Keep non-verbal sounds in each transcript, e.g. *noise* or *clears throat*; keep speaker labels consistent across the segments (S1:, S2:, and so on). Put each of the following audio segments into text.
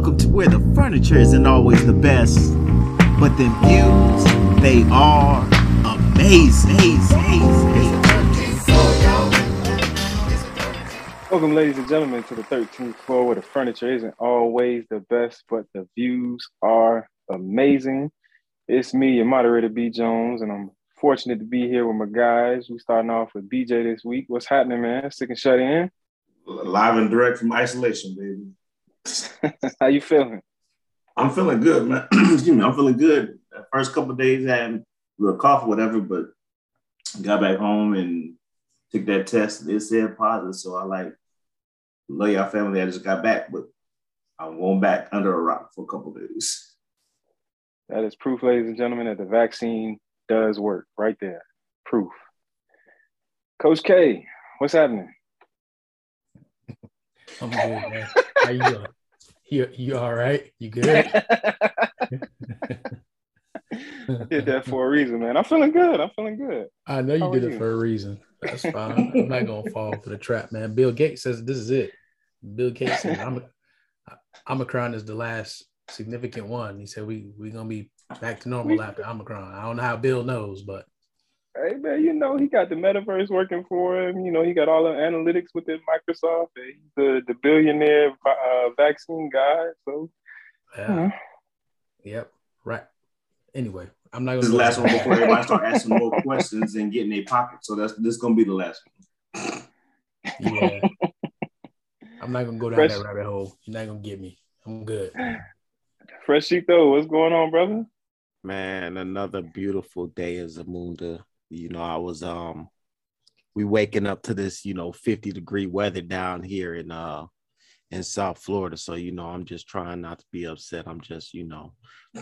S1: Welcome to where the furniture isn't always the best, but the views, they are amazing.
S2: Welcome, ladies and gentlemen, to the 13th floor where the furniture isn't always the best, but the views are amazing. It's me, your moderator, B. Jones, and I'm fortunate to be here with my guys. We're starting off with BJ this week. What's happening, man? Sick and shut in?
S3: Live and direct from isolation, baby. *laughs*
S2: How you feeling?
S3: I'm feeling good, man. *clears throat* Excuse me, I'm feeling good. The first couple days I had a little cough or whatever, but got back home and took that test. It said positive, so I like love y'all family. I just got back, but I'm going back under a rock for a couple days.
S2: That is proof, ladies and gentlemen, that the vaccine does work right there. Proof. Coach K, what's happening?
S4: I'm good, man. How you doing? You you all right? You good? *laughs*
S2: did that for a reason, man. I'm feeling good. I'm feeling good.
S4: I know you
S2: How
S4: did it
S2: you?
S4: for a reason. That's fine. I'm not gonna fall for the trap, man. Bill Gates says this is it. Bill Gates said I'm Omicron is the last significant one. He said we we gonna be back to normal after Omicron. I don't know how Bill knows, but
S2: Hey man, you know he got the metaverse working for him. You know he got all the analytics within Microsoft. He's the the billionaire uh, vaccine guy. So
S4: yeah,
S2: you know,
S4: yep, right. Anyway, I'm not
S3: This
S4: gonna
S3: is the
S4: go
S3: last one before everybody start *laughs* asking more questions and getting their pockets. So that's this gonna be the last one.
S4: Yeah. I'm not gonna go down
S2: Fresh-
S4: that rabbit hole. You're not gonna get me. I'm good.
S2: Freshito, what's going on, brother?
S5: Man, another beautiful day as a Zamunda. You know, I was um we waking up to this, you know, 50 degree weather down here in uh in South Florida. So, you know, I'm just trying not to be upset. I'm just, you know,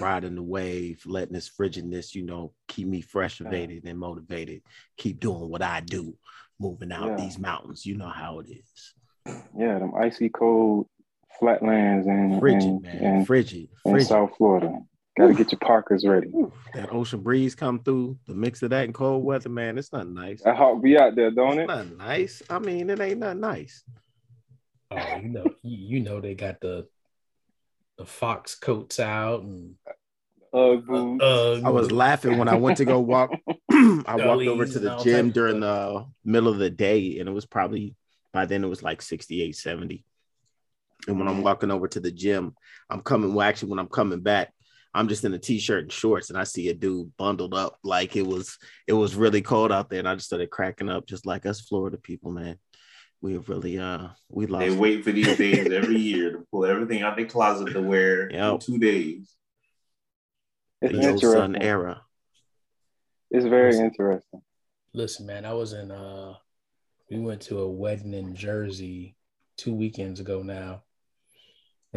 S5: riding the wave, letting this frigidness, you know, keep me fresh motivated and motivated, keep doing what I do, moving out
S2: Yeah.
S5: these mountains. You know how it is.
S2: Yeah, them icy cold flatlands and
S5: Frigid,
S2: and,
S5: man.
S2: and,
S5: frigid. Frigid.
S2: South Florida. Got to get your Parkers ready.
S5: that ocean breeze come through, the mix of that and cold weather, man, it's not nice.
S2: That hawk be out there, don't
S5: It's
S2: it?
S5: not nice. I mean, it ain't not nice.
S4: Oh, you know, *laughs* you, you know they got the the fox coats out and
S2: Ugg boots.
S4: uh,
S5: I was laughing when I went to go *laughs* walk. *clears throat* I walked over to the gym during the middle of the day, and it was probably by then it was like 68, 70. And when I'm walking over to the gym, I'm coming. Well, actually, when I'm coming back, I'm just in a t-shirt and shorts, and I see a dude bundled up like it was it was really cold out there, and I just started cracking up, just like us Florida people, man. We have really uh we lost.
S3: They wait for these days *laughs* every year to pull everything out their closet to wear
S5: Yep.
S3: in two days.
S2: It's
S5: the old sun era.
S2: It's very interesting.
S4: Listen, man, I was in uh we went to a wedding in Jersey two weekends ago now.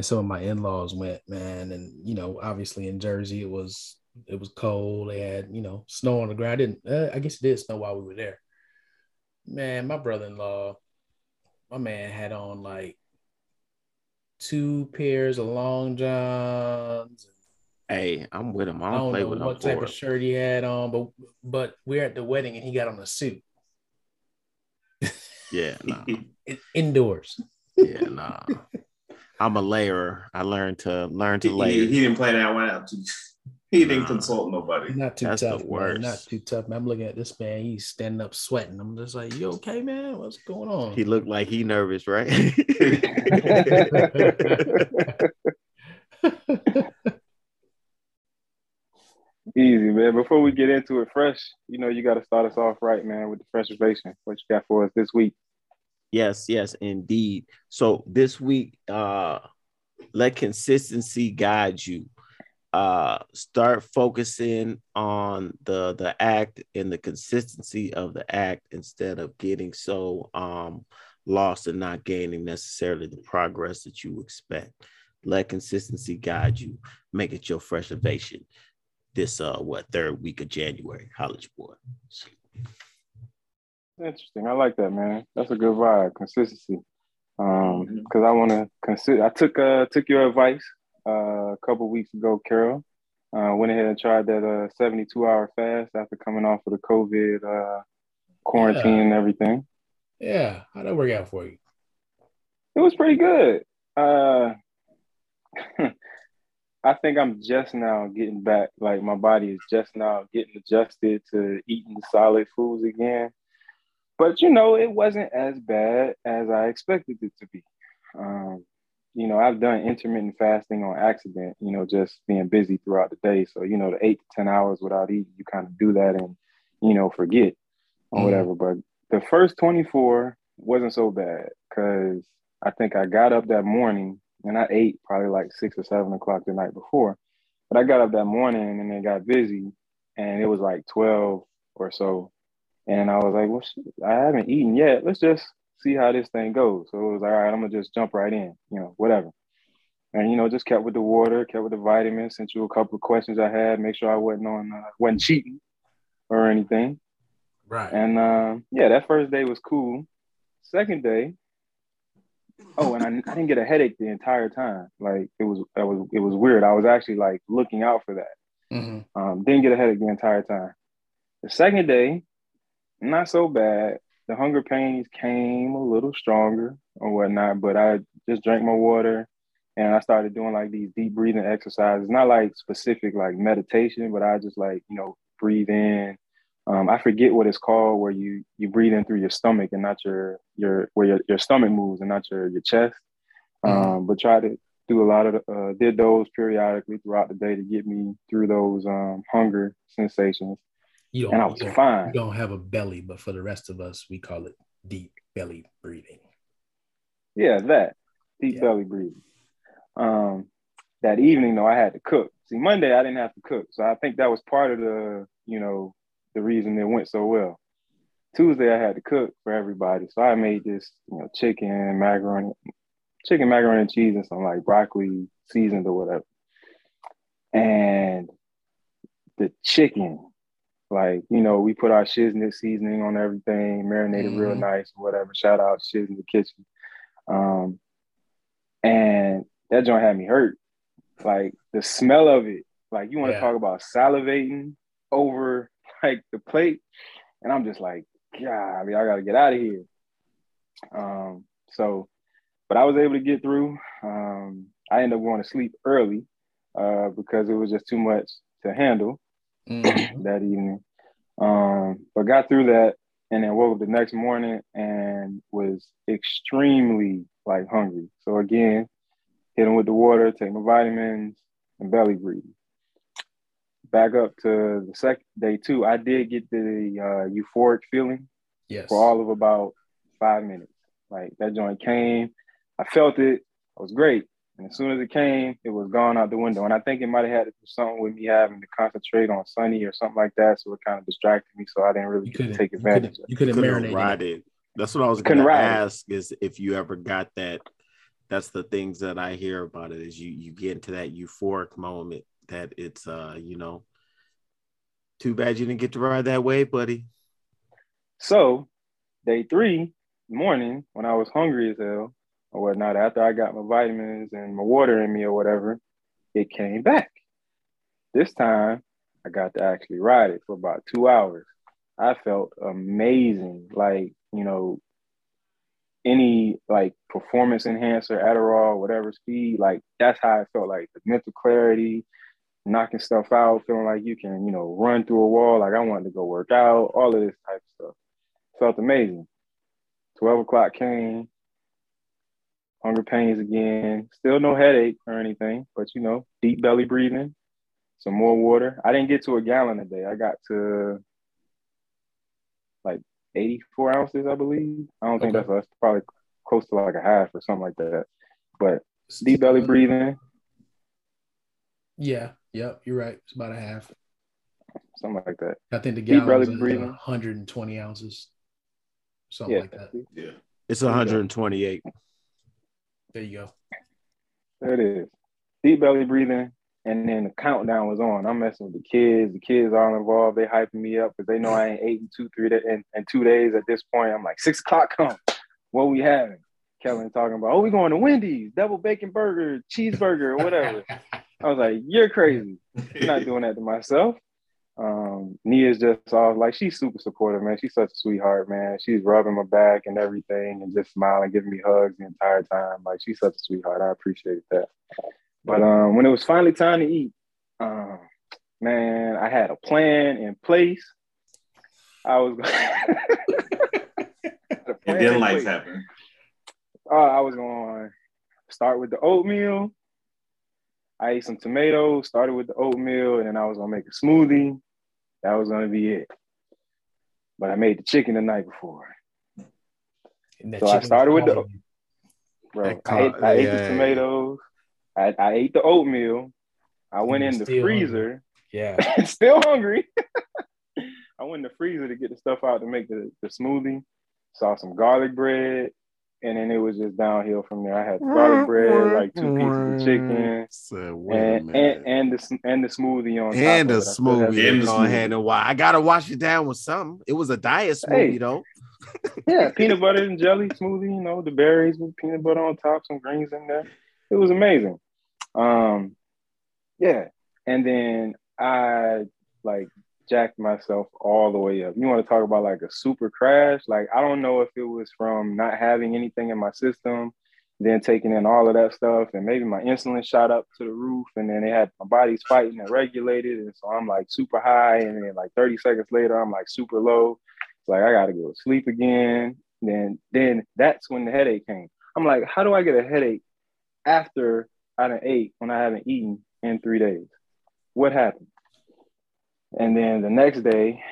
S4: And some of my in-laws went, man, and you know, obviously in Jersey it was it was cold. They had, you know, snow on the ground. I Didn't uh, I guess it did snow while we were there. Man, my brother-in-law, my man had on like two pairs of long johns.
S5: Hey, I'm with him. I
S4: I
S5: don't,
S4: don't
S5: play
S4: know
S5: with
S4: what type
S5: Ford.
S4: of shirt he had on, but but we're at the wedding and he got on a suit
S5: Yeah, nah. *laughs*
S4: indoors.
S5: Yeah, nah. *laughs* I'm a layer. I learned to learn
S3: He,
S5: to
S3: he,
S5: layer.
S3: he didn't plan that one out. Too. *laughs* He didn't
S5: Nah.
S3: consult nobody.
S4: Not too
S5: That's
S4: tough, man. Not too tough. Man. I'm looking at this man. He's standing up sweating. I'm just like, you okay, man? What's going on?
S5: He looked like he nervous, right? *laughs*
S2: Easy, man. Before we get into it fresh, you know, you got to start us off right, man, with the preservation. What you got for us this week?
S5: Yes, yes, indeed. So this week, uh, let consistency guide you. Uh, start focusing on the the act and the consistency of the act instead of getting so um lost and not gaining necessarily the progress that you expect. Let consistency guide you. Make it your fresh ovation. This uh what third week of January, college boy.
S2: Interesting. I like that, man. That's a good vibe. Consistency. Um, because I want to consider. I took uh took your advice uh, a couple weeks ago, Carol. Uh, went ahead and tried that uh 72 hour fast after coming off of the COVID uh quarantine
S4: Yeah.
S2: and everything.
S4: Yeah, how'd that work out for you?
S2: It was pretty good. Uh, *laughs* I think I'm just now getting back. Like my body is just now getting adjusted to eating solid foods again. But you know, it wasn't as bad as I expected it to be. Um, you know, I've done intermittent fasting on accident, you know, just being busy throughout the day. So, you know, the eight to 10 hours without eating, you kind of do that and, you know, forget or mm whatever. But the first 24 wasn't so bad because I think I got up that morning and I ate probably like six or seven o'clock the night before. But I got up that morning and then got busy and it was like 12 or so. And I was like, well, I haven't eaten yet. Let's just see how this thing goes. So it was like, all right, I'm gonna just jump right in, you know, whatever. And you know, just kept with the water, kept with the vitamins. Sent you a couple of questions I had, make sure I wasn't on, uh, wasn't cheating or anything.
S4: Right.
S2: And uh, yeah, that first day was cool. Second day, oh, and I, I didn't get a headache the entire time. Like it was, it was, it was weird. I was actually like looking out for that. Mm-hmm. Um, didn't get a headache the entire time. The second day, not so bad the hunger pains came a little stronger or whatnot, but I just drank my water and I started doing like these deep breathing exercises, not like specific like meditation, but I just like, you know, breathe in. Um, I forget what it's called where you you breathe in through your stomach and not your your where your, your stomach moves and not your your chest. Mm-hmm. Um, but try to do a lot of uh, did those periodically throughout the day to get me through those um, hunger sensations.
S4: You don't, and I was you fine. You don't have a belly, but for the rest of us, we call it deep belly breathing.
S2: Yeah, that deep yeah. belly breathing. Um, that evening though, I had to cook. See, Monday I didn't have to cook, so I think that was part of the, you know, the reason it went so well. Tuesday I had to cook for everybody, so I made this, you know, chicken, macaroni, chicken, macaroni and cheese, and some like broccoli seasoned or whatever. And the chicken like, you know, we put our shiznit seasoning on everything, marinated mm-hmm. real nice, whatever. Shout out Shiz in the kitchen. Um, and that joint had me hurt. Like the smell of it, like you want to yeah. talk about salivating over *laughs* like the plate. And I'm just like, God, I mean, I gotta get out of here. Um, so, but I was able to get through. Um, I ended up going to sleep early uh, because it was just too much to handle mm-hmm. *clears throat* that evening. Um, but got through that and then woke up the next morning and was extremely like hungry. So again, hit them with the water, take my vitamins, and belly breathing. Back up to the second day two, I did get the uh, euphoric feeling
S4: yes.
S2: for all of about five minutes. Like that joint came, I felt it, it was great. And as soon as it came, it was gone out the window. And I think it might have had to do something with me having to concentrate on Sunny or something like that. So it kind of distracted me. So I didn't really take advantage
S5: you couldn't,
S2: of
S5: it. You couldn't marinate it. That's what I was going to ask is if you ever got that. That's the things that I hear about it is you you get into that euphoric moment that it's uh you know too bad you didn't get to ride that way, buddy.
S2: So day three morning when I was hungry as hell, or whatnot, after I got my vitamins and my water in me or whatever, it came back. This time I got to actually ride it for about two hours. I felt amazing. Like, you know, any like performance enhancer, Adderall, whatever speed, like that's how I felt like the mental clarity, knocking stuff out, feeling like you can, you know, run through a wall. Like I wanted to go work out, all of this type of stuff. Felt amazing. 12 o'clock came, hunger pains again. Still no headache or anything, but you know, deep belly breathing, some more water. I didn't get to a gallon a day. I got to like 84 ounces, I believe. I don't think that's, that's probably close to like a half or something like that. But deep belly breathing.
S4: Yeah, yep, you're right. It's about a half.
S2: Something like that.
S4: I think the gallon deep belly breathing. 120 ounces. Something yeah. like that.
S5: Yeah. It's 128.
S4: There you go.
S2: There it is. Deep belly breathing. And then the countdown was on. I'm messing with the kids. The kids are involved. They hyping me up because they know I ain't eating two, three days in, in two days at this point. I'm like, six o'clock come. What we having? Kellen talking about, oh, we going to Wendy's, double bacon burger, cheeseburger, or whatever. *laughs* I was like, you're crazy. I'm not doing that to myself. Um, Nia's just all like she's super supportive, man. She's such a sweetheart, man. She's rubbing my back and everything and just smiling, giving me hugs the entire time. Like she's such a sweetheart. I appreciate that. But um, when it was finally time to eat, um, man, I had a plan in place. I was. *laughs*
S3: and then life happened.
S2: Uh, I was going to start with the oatmeal. I ate some tomatoes, started with the oatmeal, and then I was gonna make a smoothie. That was gonna be it. But I made the chicken the night before. So I started with the bro. I ate, I ate yeah, the tomatoes. I, I ate the oatmeal. I went in the freezer.
S4: Hungry. Yeah.
S2: still hungry. *laughs* *laughs* I went in the freezer to get the stuff out to make the, the smoothie. Saw some garlic bread, and then it was just downhill from there. I had garlic bread, like two pieces of chicken, so, and, and, and the and the smoothie on
S5: and the smoothie. And the smoothie. And why I gotta wash it down with something. It was a diet smoothie hey. though.
S2: yeah, *laughs* peanut butter and jelly smoothie. You know the berries with peanut butter on top, some greens in there. It was amazing. Um, yeah, and then I like jacked myself all the way up. You want to talk about like a super crash? Like I don't know if it was from not having anything in my system, then taking in all of that stuff, and maybe my insulin shot up to the roof, and then it had my body's fighting and regulated, and so I'm like super high, and then like 30 seconds later I'm like super low. It's like I gotta go to sleep again. Then then that's when the headache came. I'm like, how do I get a headache after I done ate when I haven't eaten in three days? What happened? And then the next day,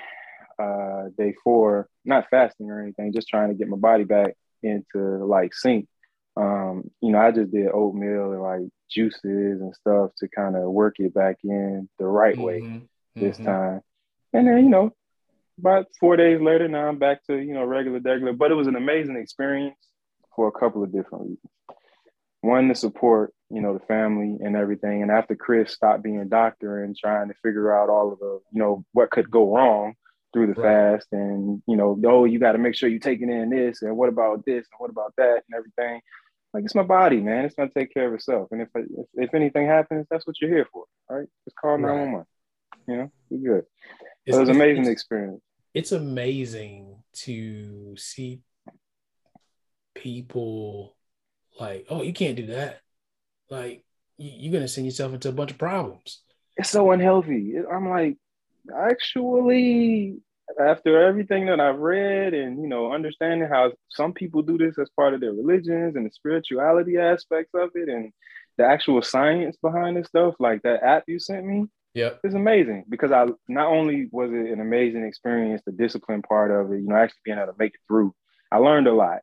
S2: uh, day four, not fasting or anything, just trying to get my body back into like sync. Um, you know, I just did oatmeal and like juices and stuff to kind of work it back in the right mm-hmm. way this mm-hmm. time. And then, you know, about four days later, now I'm back to, you know, regular, regular. But it was an amazing experience for a couple of different reasons. One, to support you know, the family and everything. And after Chris stopped being a doctor and trying to figure out all of the, you know, what could go wrong through the right. fast and, you know, oh, you got to make sure you're taking in this and what about this and what about that and everything. Like it's my body, man. It's gonna take care of itself. And if if, if anything happens, that's what you're here for, right? Just call 911. Right. You know, you're good. It's, it was an amazing
S4: it's,
S2: experience.
S4: It's amazing to see people like, oh, you can't do that like you're gonna send yourself into a bunch of problems.
S2: It's so unhealthy. I'm like, actually, after everything that I've read and you know, understanding how some people do this as part of their religions and the spirituality aspects of it and the actual science behind this stuff, like that app you sent me,
S4: yeah,
S2: it's amazing because I not only was it an amazing experience, the discipline part of it, you know, actually being able to make it through. I learned a lot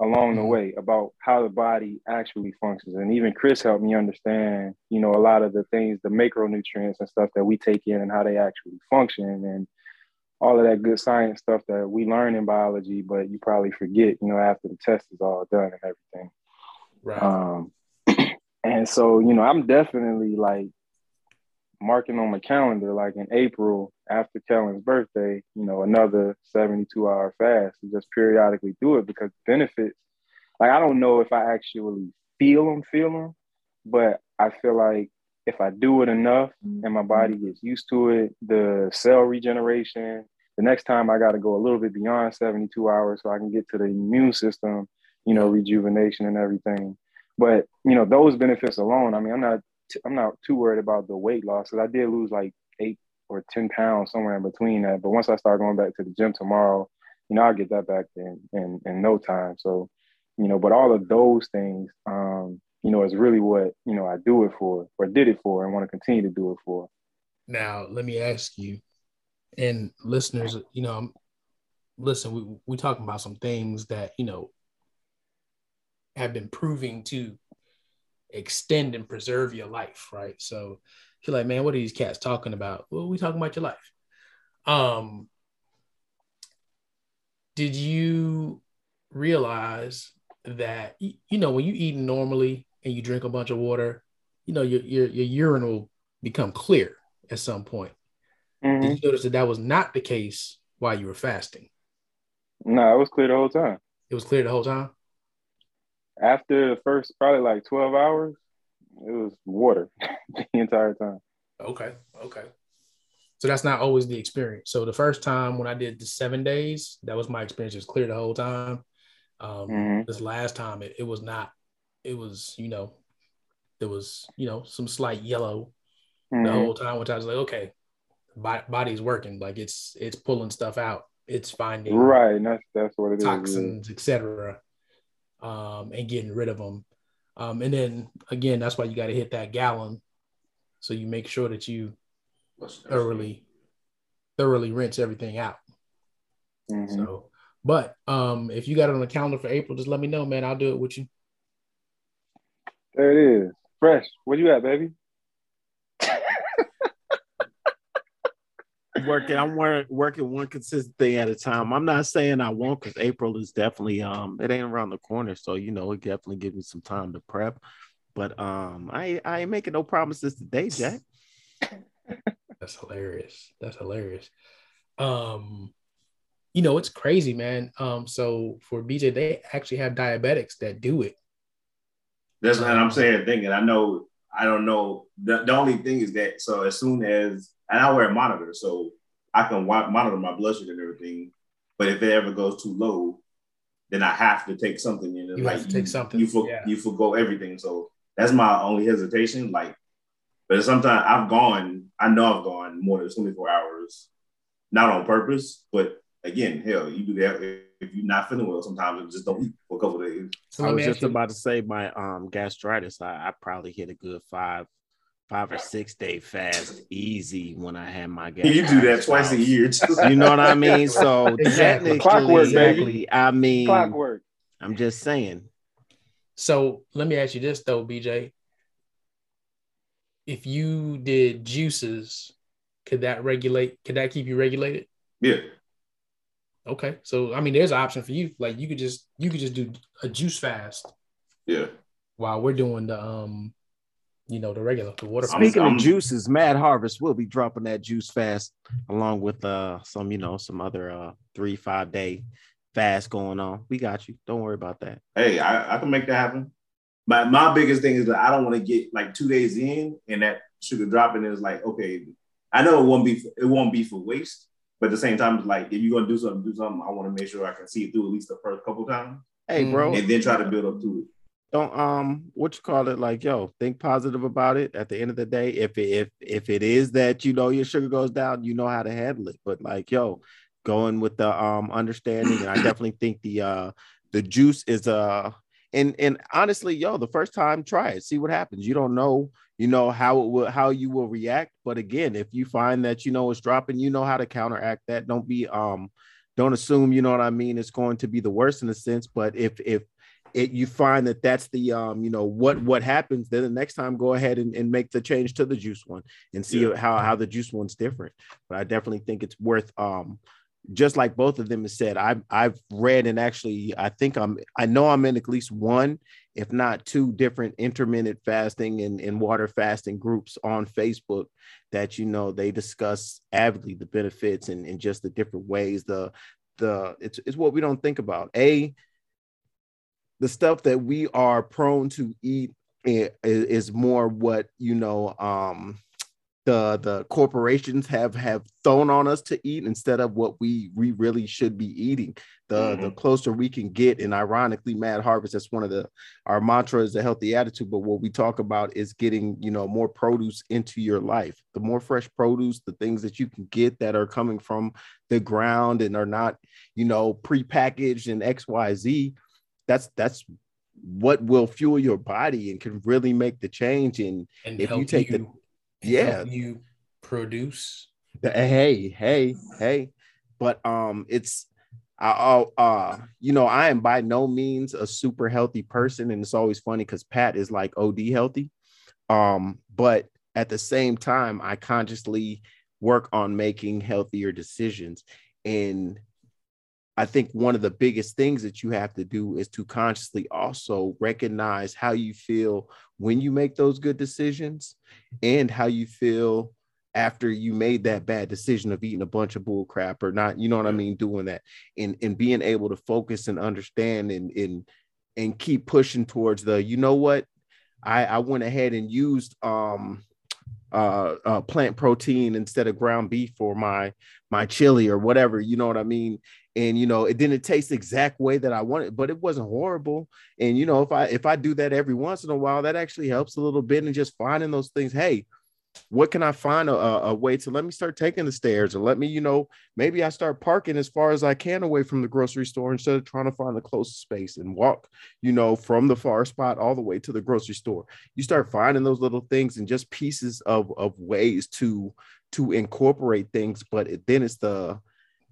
S2: along the mm-hmm. way about how the body actually functions. And even Chris helped me understand, you know, a lot of the things, the macronutrients and stuff that we take in and how they actually function and all of that good science stuff that we learn in biology, but you probably forget, you know, after the test is all done and everything.
S4: Right.
S2: Um, *clears throat* and so, you know, I'm definitely like marking on my calendar, like in April after Kellen's birthday, you know, another 72 hour fast and just periodically do it because benefits, like, I don't know if I actually feel them, feel them, but I feel like if I do it enough and my body mm-hmm. gets used to it, the cell regeneration, the next time I got to go a little bit beyond 72 hours so I can get to the immune system, you know, rejuvenation and everything. But, you know, those benefits alone, I mean, I'm not t- I'm not too worried about the weight loss because I did lose like eight or ten pounds somewhere in between that. But once I start going back to the gym tomorrow, you know, I'll get that back in in, in no time. So, you know, but all of those things, um, you know, is really what you know I do it for or did it for and want to continue to do it for.
S4: Now, let me ask you, and listeners, you know, listen, we we talking about some things that you know have been proving to extend and preserve your life, right? So you're like, man, what are these cats talking about? Well, we talking about your life. Um, did you realize that you know when you eat normally and you drink a bunch of water, you know your your, your urine will become clear at some point. Mm-hmm. Did you notice that that was not the case while you were fasting?
S2: No, it was clear the whole time.
S4: It was clear the whole time
S2: after the first probably like 12 hours, it was water *laughs* the entire time.
S4: Okay. Okay. So that's not always the experience. So the first time when I did the seven days, that was my experience. It was clear the whole time. Um, mm-hmm. This last time, it, it was not. It was, you know, there was, you know, some slight yellow
S2: Mhm.
S4: the whole time, which I was like, okay, bo- body's working, like it's it's pulling stuff out, it's finding
S2: Right, and that's that's what it is. yeah.
S4: toxins, etc., um, and getting rid of them. Um, and then again, that's why you got to hit that gallon, so you make sure that you thoroughly thoroughly rinse everything out.
S2: Mhm.
S4: So, but um, if you got it on the calendar for April, just let me know, man. I'll do it with you.
S2: There it is. Fresh. Where you at, baby?
S5: Working. I'm wor- working one consistent thing at a time. I'm not saying I won't because April is definitely um it ain't around the corner, so you know it definitely gives me some time to prep. But um I I ain't making no promises today, Jack. *laughs*
S4: That's hilarious. That's hilarious. Um, you know, it's crazy, man. Um, so for BJ, they actually have diabetics that do it.
S3: That's what I'm saying. Thinking, I know, I don't know. The, the only thing is that so as soon as and I wear a monitor, so I can wa- monitor my blood sugar and everything. But if it ever goes too low, then I have to take something. And
S4: You
S3: like
S4: have to take something,
S3: you for,
S4: yeah.
S3: you forgo everything. So that's my only hesitation. Like, but sometimes I've gone. I know I've gone more than 24 hours, not on purpose, but again, hell, you do that if you're not feeling well. Sometimes you just don't eat for a couple of days.
S4: So
S5: I was just
S4: you,
S5: about to say my um gastritis. I, I probably hit a good five, five or six day fast easy when I had my gastritis.
S3: You do that twice a year. Just,
S5: You know what I mean? So
S4: Exactly.
S5: technically,
S2: Clockwork, baby.
S5: exactly, I mean,
S2: Clockwork.
S5: I'm just saying.
S4: so let me ask you this though, BJ. If you did juices, could that regulate? Could that keep you regulated?
S3: yeah.
S4: Okay, so I mean, there's an option for you. Like you could just you could just do a juice fast
S3: Yeah.
S4: while we're doing the um, you know, the regular the water.
S5: Speaking
S3: I'm-
S5: of juices, Mad Harvest will be dropping that juice fast along with uh some, you know, some other uh three, five day fast going on. We got you. Don't worry about that.
S3: Hey, I, I can make that happen. My my biggest thing is that I don't want to get like two days in and that sugar dropping is like, okay, I know it won't be it won't be for waste, but at the same time, it's like if you're gonna do something, do something, I want to make sure I can see it through at least the first couple times.
S5: Hey, bro,
S3: and then try to build up to it.
S5: don't um what you call it? Like yo think positive about it. At the end of the day if it, if if it is that you know your sugar goes down you know how to handle it. But like yo going with the um understanding and i definitely think the uh the juice is uh and and honestly yo the first time try it see what happens. You don't know you know how it will how you will react. But again if you find that you know it's dropping you know how to counteract that. Don't be um don't assume you know what i mean it's going to be the worst in a sense. But if if it you find that that's the um you know what what happens then the next time go ahead and, and make the change to the juice one and see
S3: Yeah.
S5: how how the juice one's different. But i definitely think it's worth um just like both of them have said i've i've read and actually i think i'm i know i'm in at least one if not two different intermittent fasting and, and water fasting groups on facebook that you know they discuss avidly the benefits and, and just the different ways the the it's, it's what we don't think about. A the stuff that we are prone to eat is, is more what you know um the the corporations have have thrown on us to eat instead of what we we really should be eating. The the mm-hmm. closer we can get and ironically mad harvest that's one of the our mantra is a healthy attitude but what we talk about is getting you know more produce into your life. The more fresh produce the things that you can get that are coming from the ground and are not you know prepackaged and xyz that's that's what will fuel your body and can really make the change. And
S4: and
S5: if you take the-
S4: and
S5: yeah.
S4: you produce.
S5: the- hey hey hey but um it's I, uh, you know, I am by no means a super healthy person, and it's always funny because Pat is like OD healthy. Um, but at the same time, I consciously work on making healthier decisions. And I think one of the biggest things that you have to do is to consciously also recognize how you feel when you make those good decisions and how you feel after you made that bad decision of eating a bunch of bull crap or not, you know what I mean, doing that and and being able to focus and understand and and and keep pushing towards the, you know what, I I went ahead and used um uh, uh, plant protein instead of ground beef for my my chili or whatever. You know what I mean? And you know, it didn't taste the exact way that I wanted, but it wasn't horrible. And you know, if I if I do that every once in a while, that actually helps a little bit. And just finding those things. Hey, what can I find a, a, way to let me start taking the stairs or let me, you know, maybe I start parking as far as I can away from the grocery store instead of trying to find the closest space and walk, you know, from the far spot all the way to the grocery store. You start finding those little things and just pieces of, of ways to to incorporate things, but it, then it's the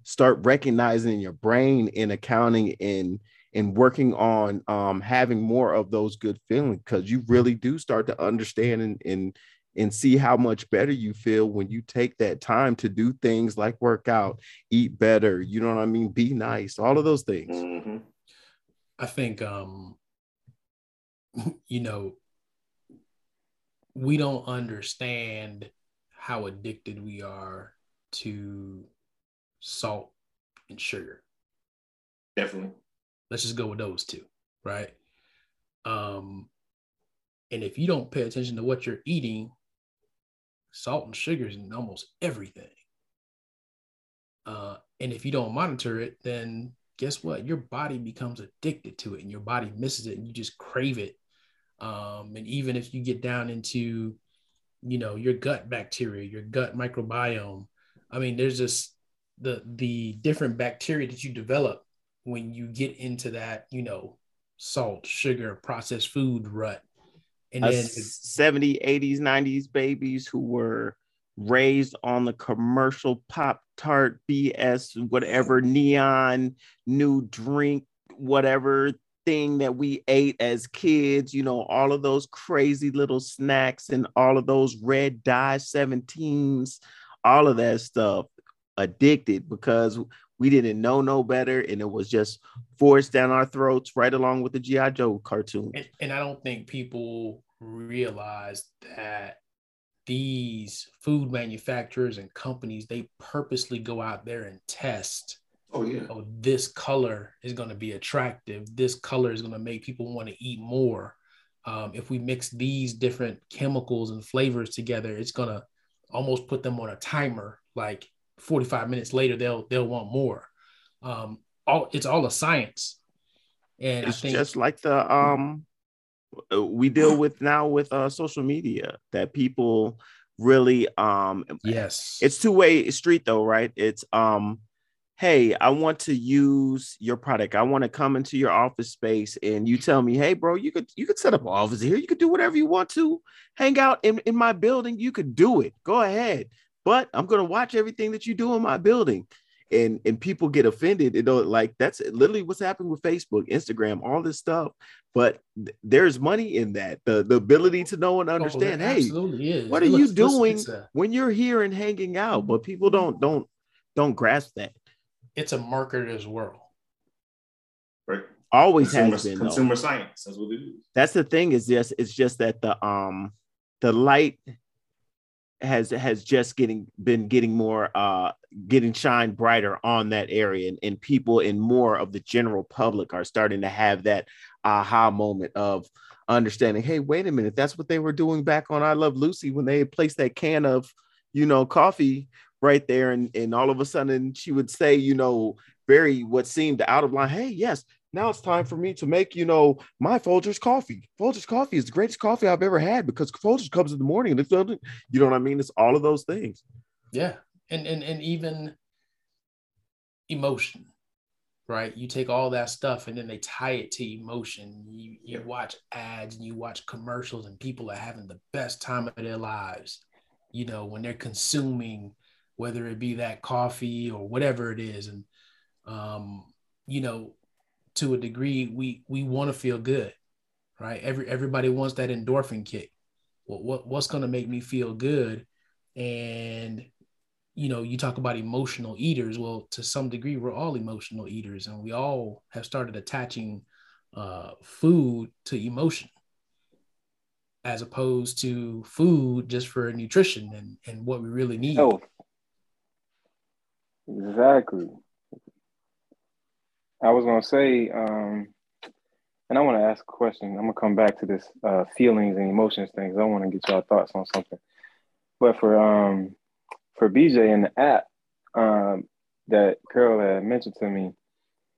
S5: start recognizing your brain in accounting and and working on um, having more of those good feelings because you really do start to understand and, and and see how much better you feel when you take that time to do things like work out, eat better, you know what I mean? Be nice, all of those things. Mm-hmm.
S4: I think, um, *laughs* you know, we don't understand how addicted we are to salt and sugar.
S3: Definitely.
S4: Let's just go with those two, right? Um, and if you don't pay attention to what you're eating, salt and sugars in almost everything. Uh, and if you don't monitor it, then guess what? Your body becomes addicted to it and your body misses it and you just crave it. Um, and even if you get down into, you know, your gut bacteria, your gut microbiome, I mean, there's just the the different bacteria that you develop when you get into that, you know, salt, sugar, processed food rut
S5: and then 70 80s 90s babies who were raised on the commercial pop tart bs whatever neon new drink whatever thing that we ate as kids you know all of those crazy little snacks and all of those red dye 17s all of that stuff addicted because we didn't know no better and it was just forced down our throats right along with the gi joe cartoon
S4: and, and i don't think people realize that these food manufacturers and companies they purposely go out there and test
S3: oh yeah.
S4: oh this color is going to be attractive. This color is going to make people want to eat more. Um, if we mix these different chemicals and flavors together it's going to almost put them on a timer. Like 45 minutes later they'll they'll want more. Um all it's all a science.
S5: And it's think, just like the um we deal with now with uh, social media that people really um
S4: yes.
S5: it's two-way street though right? It's um hey i want to use your product. I want to come into your office space and you tell me hey bro you could you could set up an office here. You could do whatever you want to. Hang out in, in my building. You could do it. Go ahead but i'm going to watch everything that you do in my building. And and people get offended. You know like that's literally what's happening with facebook instagram all this stuff. But th- there's money in that. The the ability to know and oh, understand oh, hey is. what are you doing a, when you're here and hanging out? But people don't don't don't grasp that.
S4: It's a marketer's world.
S3: Right.
S5: Always
S3: consumer,
S5: has been
S3: consumer though. science that's what it is.
S5: That's the thing is just it's just that the um the light has has just getting been getting more uh getting shine brighter on that area and, and people and more of the general public are starting to have that aha moment of understanding hey wait a minute that's what they were doing back on i love lucy when they placed that can of you know coffee right there and and all of a sudden she would say you know very what seemed out of line hey yes now it's time for me to make, you know, my Folgers coffee. Folgers coffee is the greatest coffee I've ever had because Folgers comes in the morning and it's you know what I mean? It's all of those things.
S4: Yeah. And and and even emotion, right? You take all that stuff and then they tie it to emotion. You you watch ads and you watch commercials and people are having the best time of their lives, you know, when they're consuming, whether it be that coffee or whatever it is. And um, you know, to a degree we we want to feel good right every everybody wants that endorphin kick well, what what's going to make me feel good and you know you talk about emotional eaters well to some degree we're all emotional eaters and we all have started attaching uh, food to emotion as opposed to food just for nutrition and, and what we really need.
S2: Oh, exactly. I was gonna say, um, and I want to ask a question. I'm gonna come back to this uh, feelings and emotions things. I want to get your thoughts on something. But for um for BJ in the app um that Carol had mentioned to me,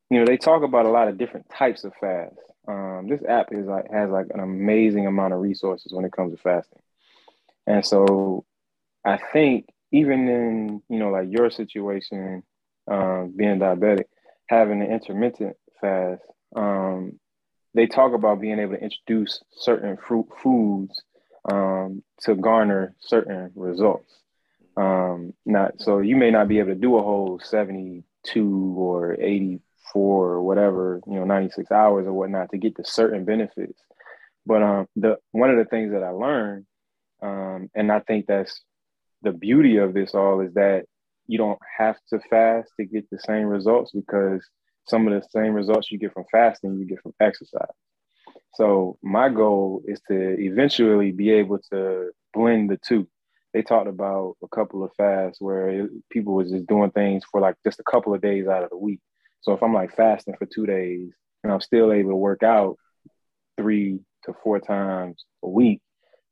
S2: you know, they talk about a lot of different types of fast. Um, this app is like has like an amazing amount of resources when it comes to fasting. And so I think even in, you know, like your situation, um, being diabetic, having an intermittent fast, um, they talk about being able to introduce certain fruit foods um, to garner certain results. Um, not so you may not be able to do a whole 72 or 84 or whatever, you know, 96 hours or whatnot to get to certain benefits. But um, the one of the things that I learned, um, and I think that's the beauty of this all is that you don't have to fast to get the same results because some of the same results you get from fasting you get from exercise. So my goal is to eventually be able to blend the two. They talked about a couple of fasts where people was just doing things for like just a couple of days out of the week. So if I'm like fasting for two days and I'm still able to work out three to four times a week,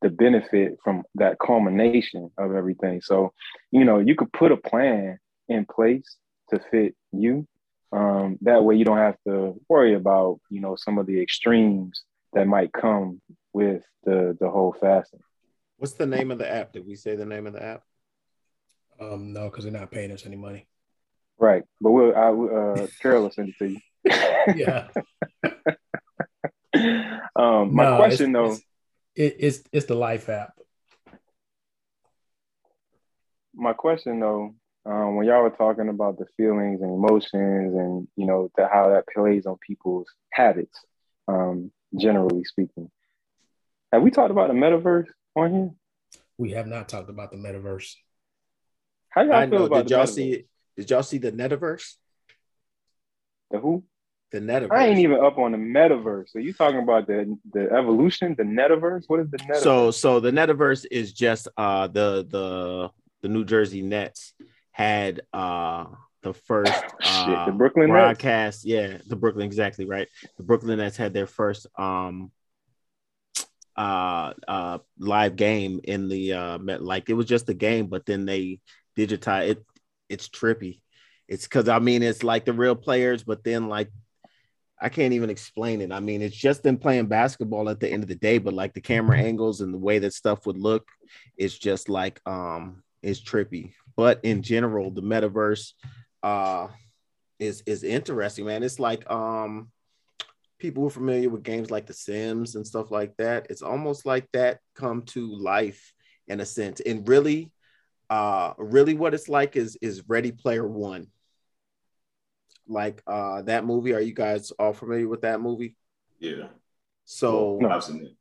S2: the benefit from that culmination of everything. So, you know, you could put a plan in place to fit you. Um, that way you don't have to worry about, you know, some of the extremes that might come with the the whole fasting.
S5: What's the name of the app? Did we say the name of the app?
S4: Um, no, because they're not paying us any money.
S2: Right, but we'll I, uh, Carol will send it to you. *laughs*
S4: yeah. *laughs*
S2: um, my
S4: No,
S2: question
S4: it's,
S2: though,
S4: it's, it, it's it's the Life app.
S2: my question though, um, when y'all were talking about the feelings and emotions and you know the, how that plays on people's habits, um, generally speaking, have we talked about the metaverse on here?
S4: We have not talked about the metaverse.
S2: How y'all
S5: I
S2: feel
S5: know.
S2: about
S5: Did
S2: the
S5: y'all
S2: metaverse?
S5: see it? Did y'all see the metaverse?
S2: The who?
S5: The Netaverse.
S2: I ain't even up on the metaverse. So you talking about the the evolution, the metaverse? What is the metaverse?
S5: So so the Netaverse is just uh the the the New Jersey Nets had uh the first uh, *laughs*
S2: Shit, the Brooklyn Nets?
S5: broadcast. Yeah, the Brooklyn exactly right. The Brooklyn Nets had their first um uh uh live game in the uh like it was just a game, but then they digitize it. It's trippy. It's because I mean it's like the real players, but then like I can't even explain it. I mean, it's just them playing basketball at the end of the day, but like the camera angles and the way that stuff would look, it's just like um it's trippy. But in general, the metaverse uh is is interesting, man. It's like um people who are familiar with games like The Sims and stuff like that. It's almost like that come to life in a sense. And really, uh really what it's like is is Ready Player One like uh that movie. Are you guys all familiar with that movie?
S3: Yeah.
S5: So
S2: No.
S3: I've seen it.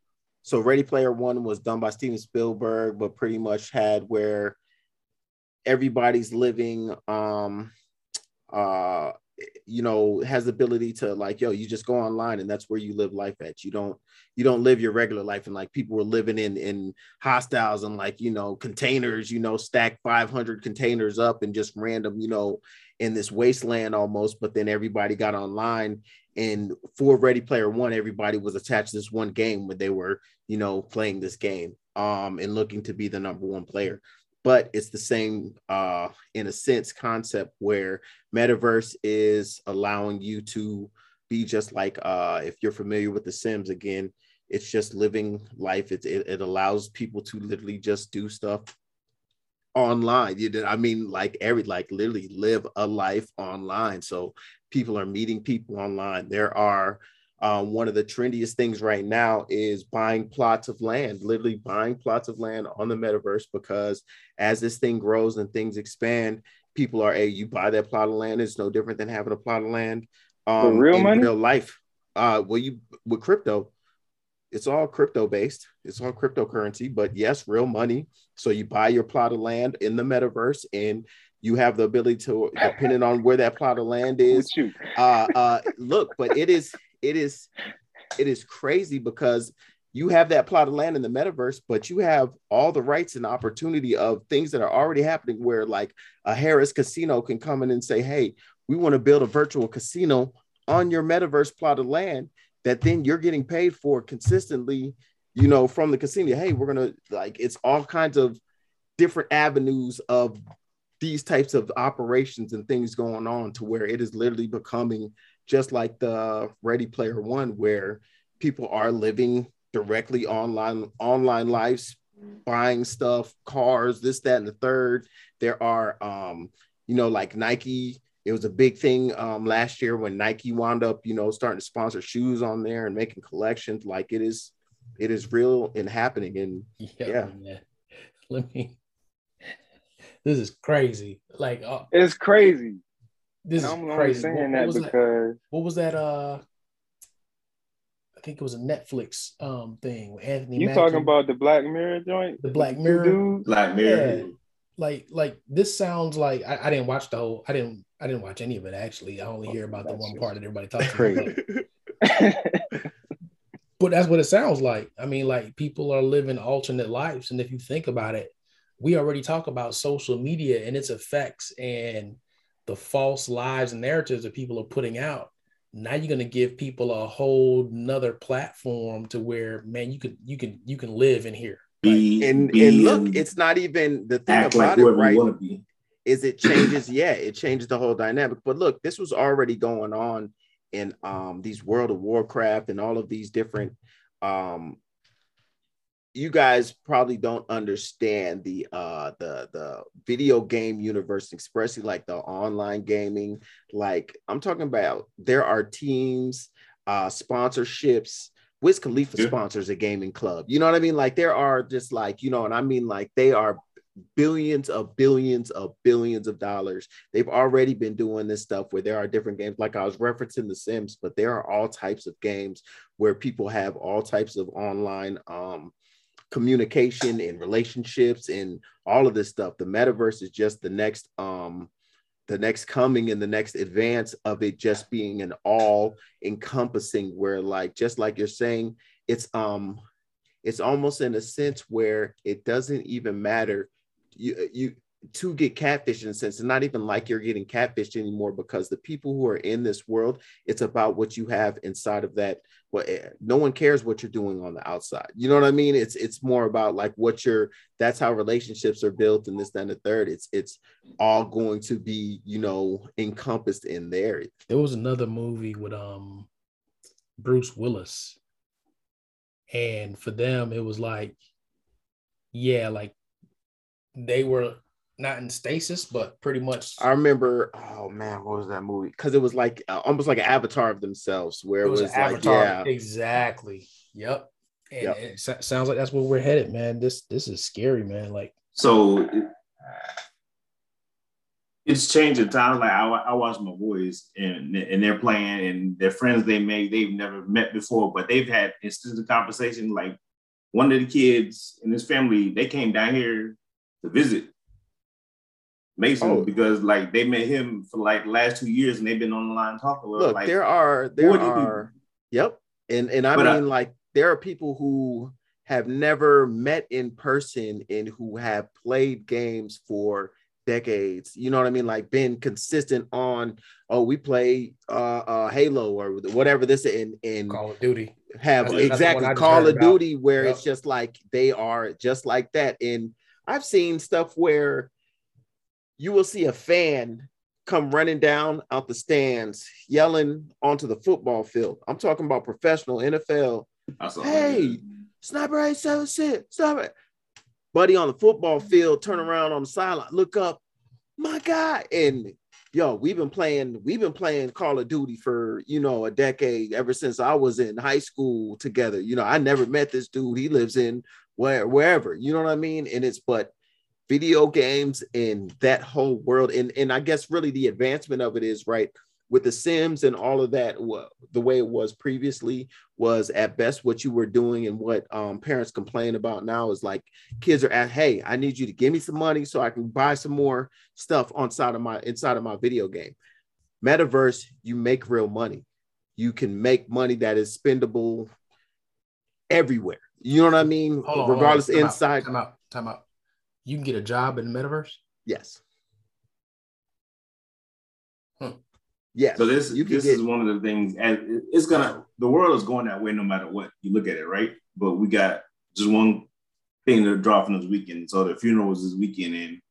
S5: so Ready Player One was done by Steven Spielberg, but pretty much had where everybody's living um uh you know has the ability to like yo you just go online and that's where you live life at you don't you don't live your regular life and like people were living in in hostels and like you know containers you know stack 500 containers up and just random you know in this wasteland almost but then everybody got online and for ready player one everybody was attached to this one game where they were you know playing this game um and looking to be the number one player. But it's the same uh in a sense concept where metaverse is allowing you to be just like uh if you're familiar with the sims again it's just living life. It, it, it allows people to literally just do stuff online you did i mean like every like literally live a life online so people are meeting people online there are um, one of the trendiest things right now is buying plots of land, literally buying plots of land on the metaverse because as this thing grows and things expand, people are, hey, you buy that plot of land. It's no different than having a plot of land um,
S2: real
S5: in
S2: money?
S5: real life. Uh, well, you with crypto, it's all crypto based. It's all cryptocurrency, but yes, real money. So you buy your plot of land in the metaverse and you have the ability to, depending on where that plot of land is, uh uh look but it is it is it is crazy because you have that plot of land in the metaverse but you have all the rights and opportunity of things that are already happening where like a Harrah's casino can come in and say hey we want to build a virtual casino on your metaverse plot of land that then you're getting paid for consistently you know from the casino hey we're gonna like it's all kinds of different avenues of these types of operations and things going on to where it is literally becoming just like the Ready Player One, where people are living directly online online lives, buying stuff, cars, this, that, and the third. There are um, you know, like Nike. It was a big thing um, last year when Nike wound up, you know, starting to sponsor shoes on there and making collections. Like it is, it is real and happening. And yeah, yeah.
S4: let me this is crazy. Like uh,
S2: it's crazy.
S4: This and is I'm crazy. saying what, what that because that? what was that? Uh, I think it was a Netflix um thing. With Anthony.
S2: You Mackie, talking about the Black Mirror joint?
S4: The Black Mirror.
S3: Dude? Black Mirror.
S4: Yeah. Like like this sounds like I, I, didn't watch the whole. I didn't I didn't watch any of it actually. I only oh, hear about the one part that everybody talks *laughs* about. but that's what it sounds like. I mean, like people are living alternate lives, and if you think about it, we already talk about social media and its effects and the false lives and narratives that people are putting out now you're going to give people a whole nother platform to where man you can you can you can live in here
S5: be, and be, and look it's not even the thing about like it right is it changes yeah it changes the whole dynamic but look this was already going on in um these world of warcraft and all of these different um you guys probably don't understand the uh the the video game universe especially like the online gaming like i'm talking about there are teams uh sponsorships Wiz Khalifa yeah. sponsors a gaming club. You know what I mean? Like there are just like, you know, and I mean like they are billions of billions of billions of dollars. They've already been doing this stuff where there are different games, like I was referencing The Sims, but there are all types of games where people have all types of online um, communication and relationships and all of this stuff. The metaverse is just the next um the next coming and the next advance of it just being an all encompassing where like just like you're saying it's um it's almost in a sense where it doesn't even matter you you to get catfished in a sense. It's not even like you're getting catfished anymore because the people who are in this world, it's about what you have inside of that. Well, eh, no one cares what you're doing on the outside. You know what I mean? It's it's more about like what you're. That's how relationships are built, and this, then the third. It's it's all going to be you know encompassed in there.
S4: There was another movie with um Bruce Willis, and for them it was like, yeah, like they were not in stasis, but pretty much.
S5: I remember. Oh man, what was that movie? Because it was like uh, almost like an avatar of themselves, where it was, it was like, avatar. yeah,
S4: exactly. Yep. And yep. it sounds like that's where we're headed, man. This this is scary, man. Like
S3: so. It, it's changing time. Like I, I watch my boys and and they're playing and their friends they made they've never met before, but they've had instant conversation. Like one of the kids in his family, they came down here to visit Mason oh. because like they met him for like last two years and they've been on the line talking.
S5: Look,
S3: like,
S5: there are there are yep, and and I but mean I, like there are people who have never met in person and who have played games for decades. You know what I mean? Like been consistent on oh we play uh, uh Halo or whatever this and and
S4: Call of Duty
S5: have that's, exactly that's Call of Duty where yep. it's just like they are just like that. And I've seen stuff where you will see a fan come running down out the stands, yelling onto the football field. I'm talking about professional NFL. Hey, sniper 876, sniper. Buddy on the football field, turn around on the sideline, look up, my God. And yo, we've been playing, we've been playing Call of Duty for you know a decade ever since I was in high school together. You know, I never met this dude. He lives in where wherever, you know what I mean? And it's but video games and that whole world and and I guess really the advancement of it is right with the sims and all of that the way it was previously was at best what you were doing and what um, parents complain about now is like kids are at hey i need you to give me some money so i can buy some more stuff on side of my inside of my video game. Metaverse you make real money. You can make money that is spendable everywhere. You know what i mean?
S4: On, regardless inside time out, time out. You can get a job in the metaverse?
S5: Yes.
S3: Yes. So this this get, is one of the things, and it's gonna the world is going that way no matter what you look at it, right? But we got just one thing to draw from this weekend. So the funeral was this weekend, and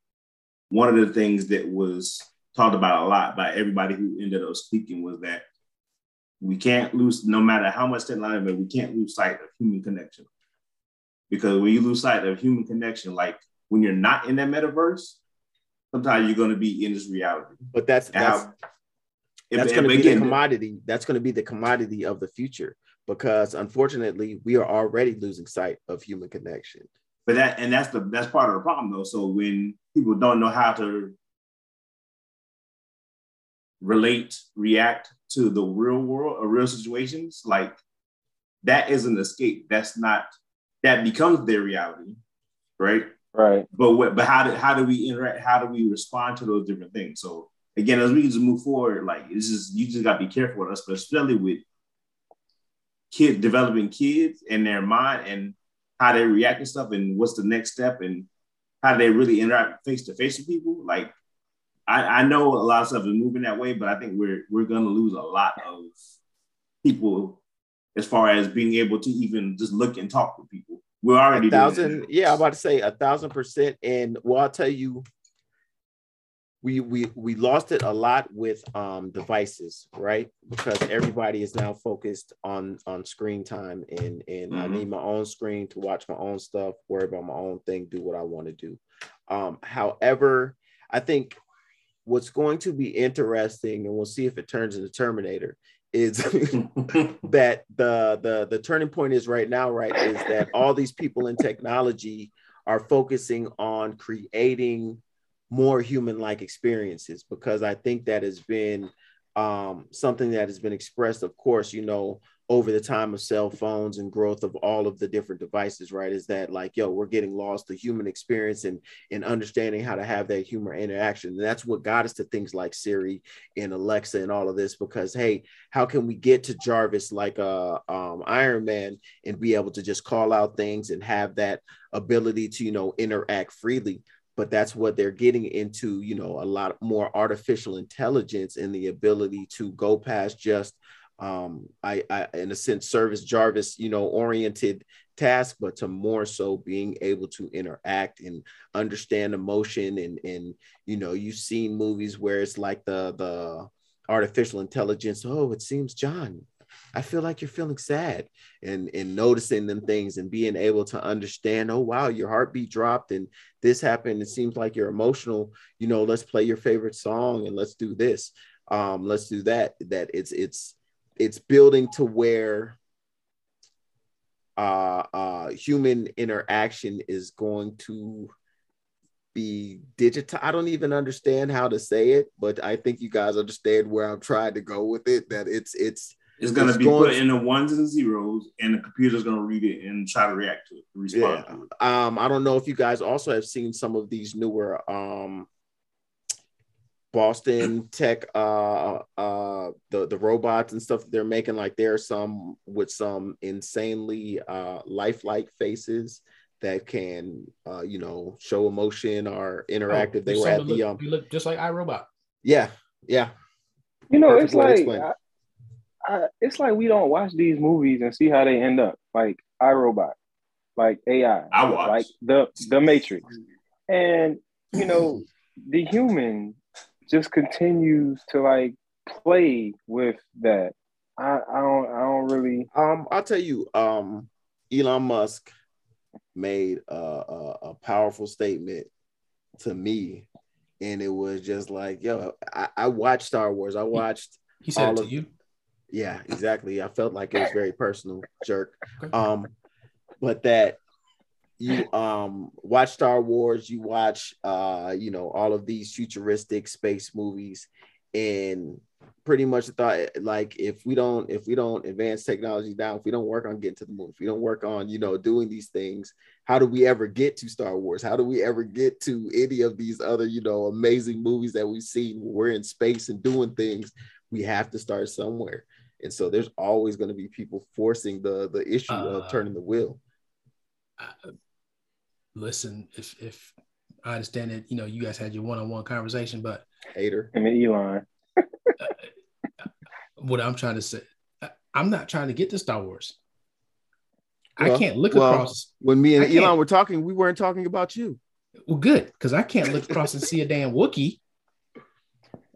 S3: one of the things that was talked about a lot by everybody who ended up speaking was that we can't lose, no matter how much technology, but we can't lose sight of human connection. Because when you lose sight of human connection, like when you're not in that metaverse, sometimes you're going to be in this reality.
S5: But that's that's,
S3: How-
S5: that's going to
S3: and
S5: be the commodity. That's going to be the commodity of the future because unfortunately, we are already losing sight of human connection.
S3: But that and that's the that's part of the problem though. So when people don't know how to relate, react to the real world or real situations, like that is an escape. That's not that becomes their reality, right?
S2: Right.
S3: But what but how do how do we interact? How do we respond to those different things? So again, as we just move forward, like this is you just gotta be careful with us, but especially with kid developing kids and their mind and how they react and stuff and what's the next step and how they really interact face to face with people. Like I, I know a lot of stuff is moving that way, but I think we're we're gonna lose a lot of people as far as being able to even just look and talk with people. We're already
S5: A thousand, yeah, I'm about to say a thousand percent. And well, I'll tell you, we we we lost it a lot with um devices, right? Because everybody is now focused on on screen time, and and I
S3: Mhm.
S5: need my own screen to watch my own stuff, worry about my own thing, do what I want to do. Um, however, I think what's going to be interesting, and we'll see if it turns into Terminator, is *laughs* *laughs* that the the the turning point is right now right is that all these people in technology are focusing on creating more human like experiences because i think that has been um, something that has been expressed of course you know over the time of cell phones and growth of all of the different devices right is that like yo we're getting lost the human experience and and understanding how to have that human interaction and that's what got us to things like siri and alexa and all of this because hey how can we get to Jarvis like uh, um, Iron Man and be able to just call out things and have that ability to you know interact freely? But that's what they're getting into, you know, a lot more artificial intelligence and the ability to go past just um I, I in a sense service Jarvis, you know, oriented task, but to more so being able to interact and understand emotion and and you know, you've seen movies where it's like the the artificial intelligence. Oh, it seems John, I feel like you're feeling sad and and noticing them things and being able to understand, oh wow, your heartbeat dropped and this happened. It seems like you're emotional. You know, let's play your favorite song and let's do this. Um, let's do that. That it's it's it's building to where uh uh human interaction is going to be digital. I don't even understand how to say it, but I think you guys understand where I'm trying to go with it. That it's it's
S3: It's gonna
S5: It's
S3: be
S5: going
S3: put
S5: to-
S3: in the ones and zeros, and the computer's gonna read it and try to react to it, respond
S5: Yeah.
S3: to it.
S5: um I don't know if you guys also have seen some of these newer um Boston tech uh uh the the robots and stuff that they're making like there are some with some insanely uh lifelike faces that can uh you know show emotion or interact if they
S4: Oh,
S5: were at the
S4: look,
S5: um
S4: they look just like iRobot.
S5: yeah yeah
S2: You know,
S5: Perfect
S2: it's like
S5: explain it.
S2: I, I, it's like we don't watch these movies and see how they end up. Like iRobot, like AI,
S3: I watch.
S2: like the the Matrix, and you know *laughs* the human just continues to like play with that. I, I don't I don't really
S5: Um, I'll tell you, um, Elon Musk made a, a, a powerful statement to me, and it was just like, yo, I, I watched Star Wars. I watched,
S4: He said
S5: All
S4: it to
S5: of-
S4: you.
S5: Yeah, exactly. I felt like it was very personal, jerk. Um, but that you um watch Star Wars, you watch uh, you know, all of these futuristic space movies, and pretty much thought like if we don't if we don't advance technology now, if we don't work on getting to the moon if we don't work on you know doing these things how do we ever get to star wars? How do we ever get to any of these other you know amazing movies that we've seen? We're in space and doing things. We have to start somewhere and so there's always going to be people forcing the the issue
S4: Uh,
S5: of turning the wheel
S4: I- listen, if if I understand it you know, you guys had your one-on-one conversation, but
S5: hater
S2: I mean Elon. *laughs*
S4: what I'm trying to say, I- I'm not trying to get to Star Wars. I can't look
S5: well,
S4: across.
S5: When me and
S4: I
S5: Elon were talking, we weren't talking about you.
S4: Well, good, because I can't look across and see a damn wookie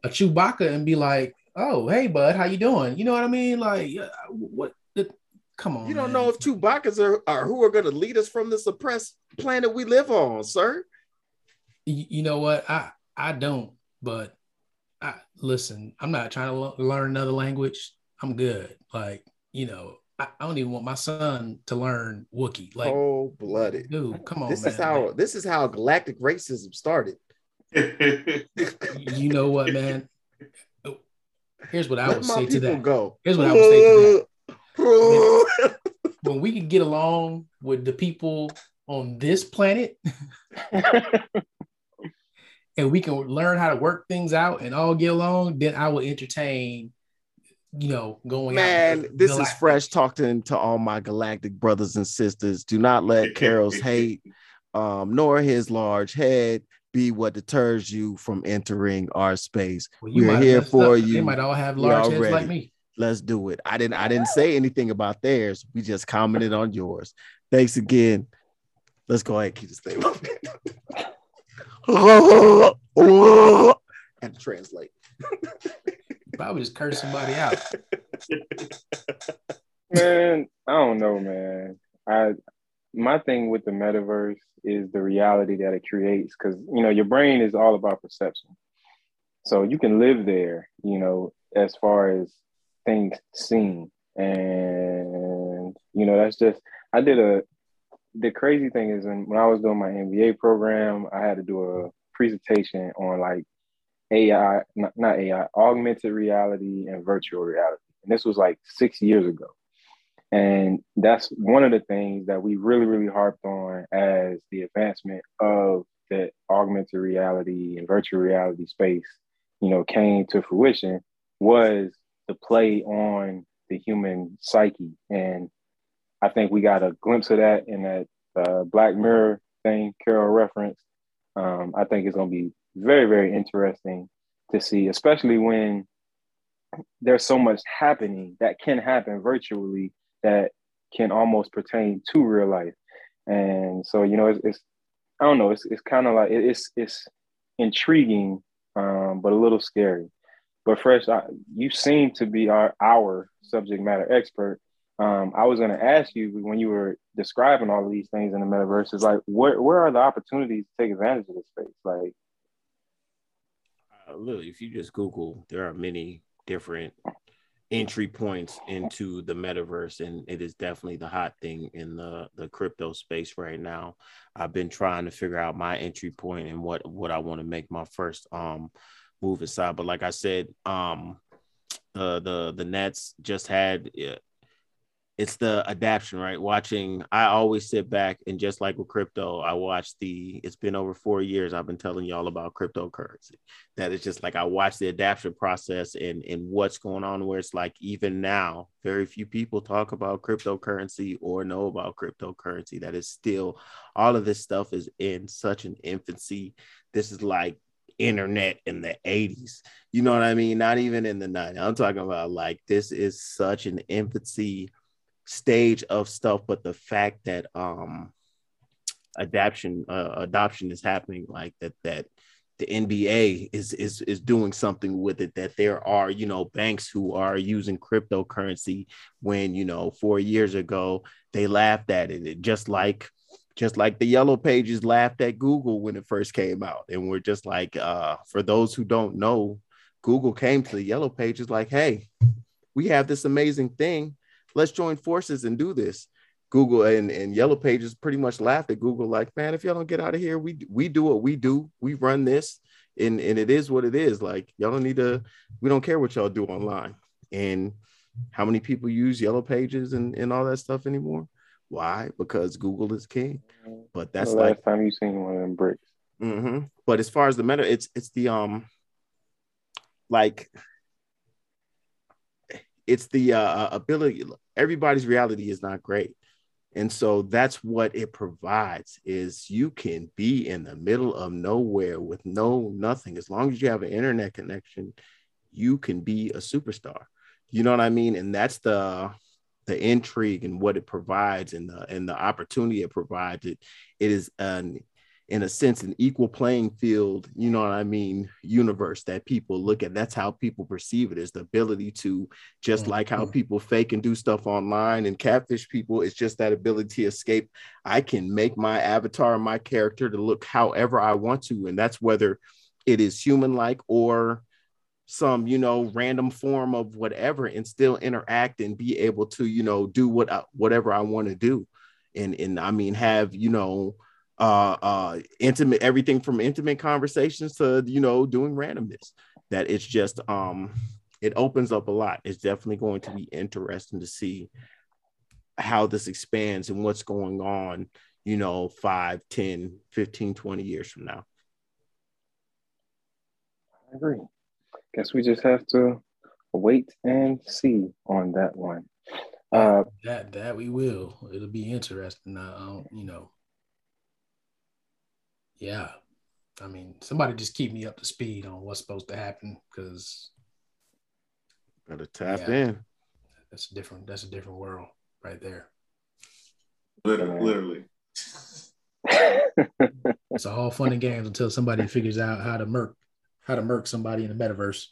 S4: a Chewbacca, and be like, "Oh, hey, bud, how you doing?" You know what I mean? Like, what? The, come on,
S5: You don't
S4: man.
S5: know if Chewbacca's are, are who are going to lead us from this oppressed planet we live on, sir.
S4: Y- you know what? I I don't, but I listen. I'm not trying to lo- learn another language. I'm good. Like, you know, I, I don't even want my son to learn Wookiee. Like,
S5: Cold blooded.
S4: dude, come on,
S5: This
S4: man.
S5: is how
S4: Like,
S5: this is how galactic racism started. *laughs*
S4: you know what, man? Here's what I
S5: Let
S4: would say to that.
S5: go.
S4: Here's what I would say to that. when we can get along with the people on this planet *laughs* and we can learn how to work things out and all get along, then I will entertain, you know, going.
S5: Man, this is fresh talking to all my galactic brothers and sisters. Do not let Carol's hate, um, nor his large head be what deters you from entering our space.
S4: Well, you
S5: We're here for
S4: up.
S5: you.
S4: They might all have large heads like me.
S5: Let's do it. I didn't I didn't say anything about theirs. We just commented on yours. Thanks again. Let's go ahead and keep this thing moving. *laughs* and translate.
S4: Probably just curse somebody out.
S2: man, I don't know, man. I my thing with the metaverse is the reality that it creates because you know your brain is all about perception. So you can live there, you know, as far as things seen. And you know, that's just I did a the crazy thing is when, when I was doing my MBA program, I had to do a presentation on like AI, not, not AI, augmented reality and virtual reality. And this was like six years ago. And that's one of the things that we really, really harped on as the advancement of the augmented reality and virtual reality space, you know, came to fruition was the play on the human psyche. And I think we got a glimpse of that in that uh, Black Mirror thing Carol referenced. Um, I think it's going to be very, very interesting to see, especially when there's so much happening that can happen virtually that can almost pertain to real life. And so, you know, it's, it's I don't know, it's, it's kind of like it's it's intriguing, um, but a little scary. But fresh, I, you seem to be our our subject matter expert. Um, I was going to ask you when you were describing all of these things in the metaverse, is like where where are the opportunities to take advantage of this space? Like,
S5: Uh, look, if you just Google, there are many different entry points into the metaverse, and it is definitely the hot thing in the the crypto space right now. I've been trying to figure out my entry point and what what I want to make my first um move inside. But like I said, um, uh, the the Nets just had. It's the adaption, right? Watching, I always sit back and just like with crypto, I watch the. It's been over four years. I've been telling y'all about cryptocurrency. That it's just like I watch the adaption process and and what's going on. Where it's like even now, very few people talk about cryptocurrency or know about cryptocurrency. That is still all of this stuff is in such an infancy. This is like internet in the 80s. You know what I mean? Not even in the 90s. I'm talking about like this is such an infancy stage of stuff, but the fact that um adaption uh, adoption is happening like that that the NBA is is is doing something with it that there are you know banks who are using cryptocurrency when you know 4 years ago they laughed at it just like just like the yellow pages laughed at Google when it first came out and we're just like uh for those who don't know Google came to the yellow pages like hey we have this amazing thing let's join forces and do this Google and, and Yellow Pages pretty much laughed at Google, like, man, if y'all don't get out of here, we we do what we do, we run this, and and it is what it is. Like, y'all don't need to, we don't care what y'all do online. And how many people use Yellow Pages and, and all that stuff anymore? Why? Because Google is king. But that's
S2: the
S5: like
S2: last time you seen one of them bricks.
S5: hmm But as far as the meta, it's it's the um like it's the uh ability everybody's reality is not great. And so that's what it provides is you can be in the middle of nowhere with no nothing. As long as you have an internet connection, you can be a superstar. You know what I mean? And that's the the intrigue and what it provides and the and the opportunity it provides it it is an in a sense an equal playing field you know what i mean universe that people look at. That's how people perceive it is the ability to just mm-hmm. like how people fake and do stuff online and catfish people it's just that ability to escape. I can make my avatar my character to look however i want to and that's whether it is human like or some you know random form of whatever and still interact and be able to you know do what I, whatever i want to do. And and i mean have you know uh uh intimate everything from intimate conversations to you know doing randomness that it's just um it opens up a lot it's definitely going to be interesting to see how this expands and what's going on you know 5 10 15 20 years from now
S2: i agree guess we just have to wait and see on that one. Uh,
S4: that that we will. It'll be interesting. Uh, you know, yeah. I mean, somebody just keep me up to speed on what's supposed to happen because
S5: better tap yeah, in.
S4: That's a different. That's a different world right there.
S3: Literally, literally. *laughs*
S4: it's all fun and games until somebody figures out how to murk how to murk somebody in the metaverse.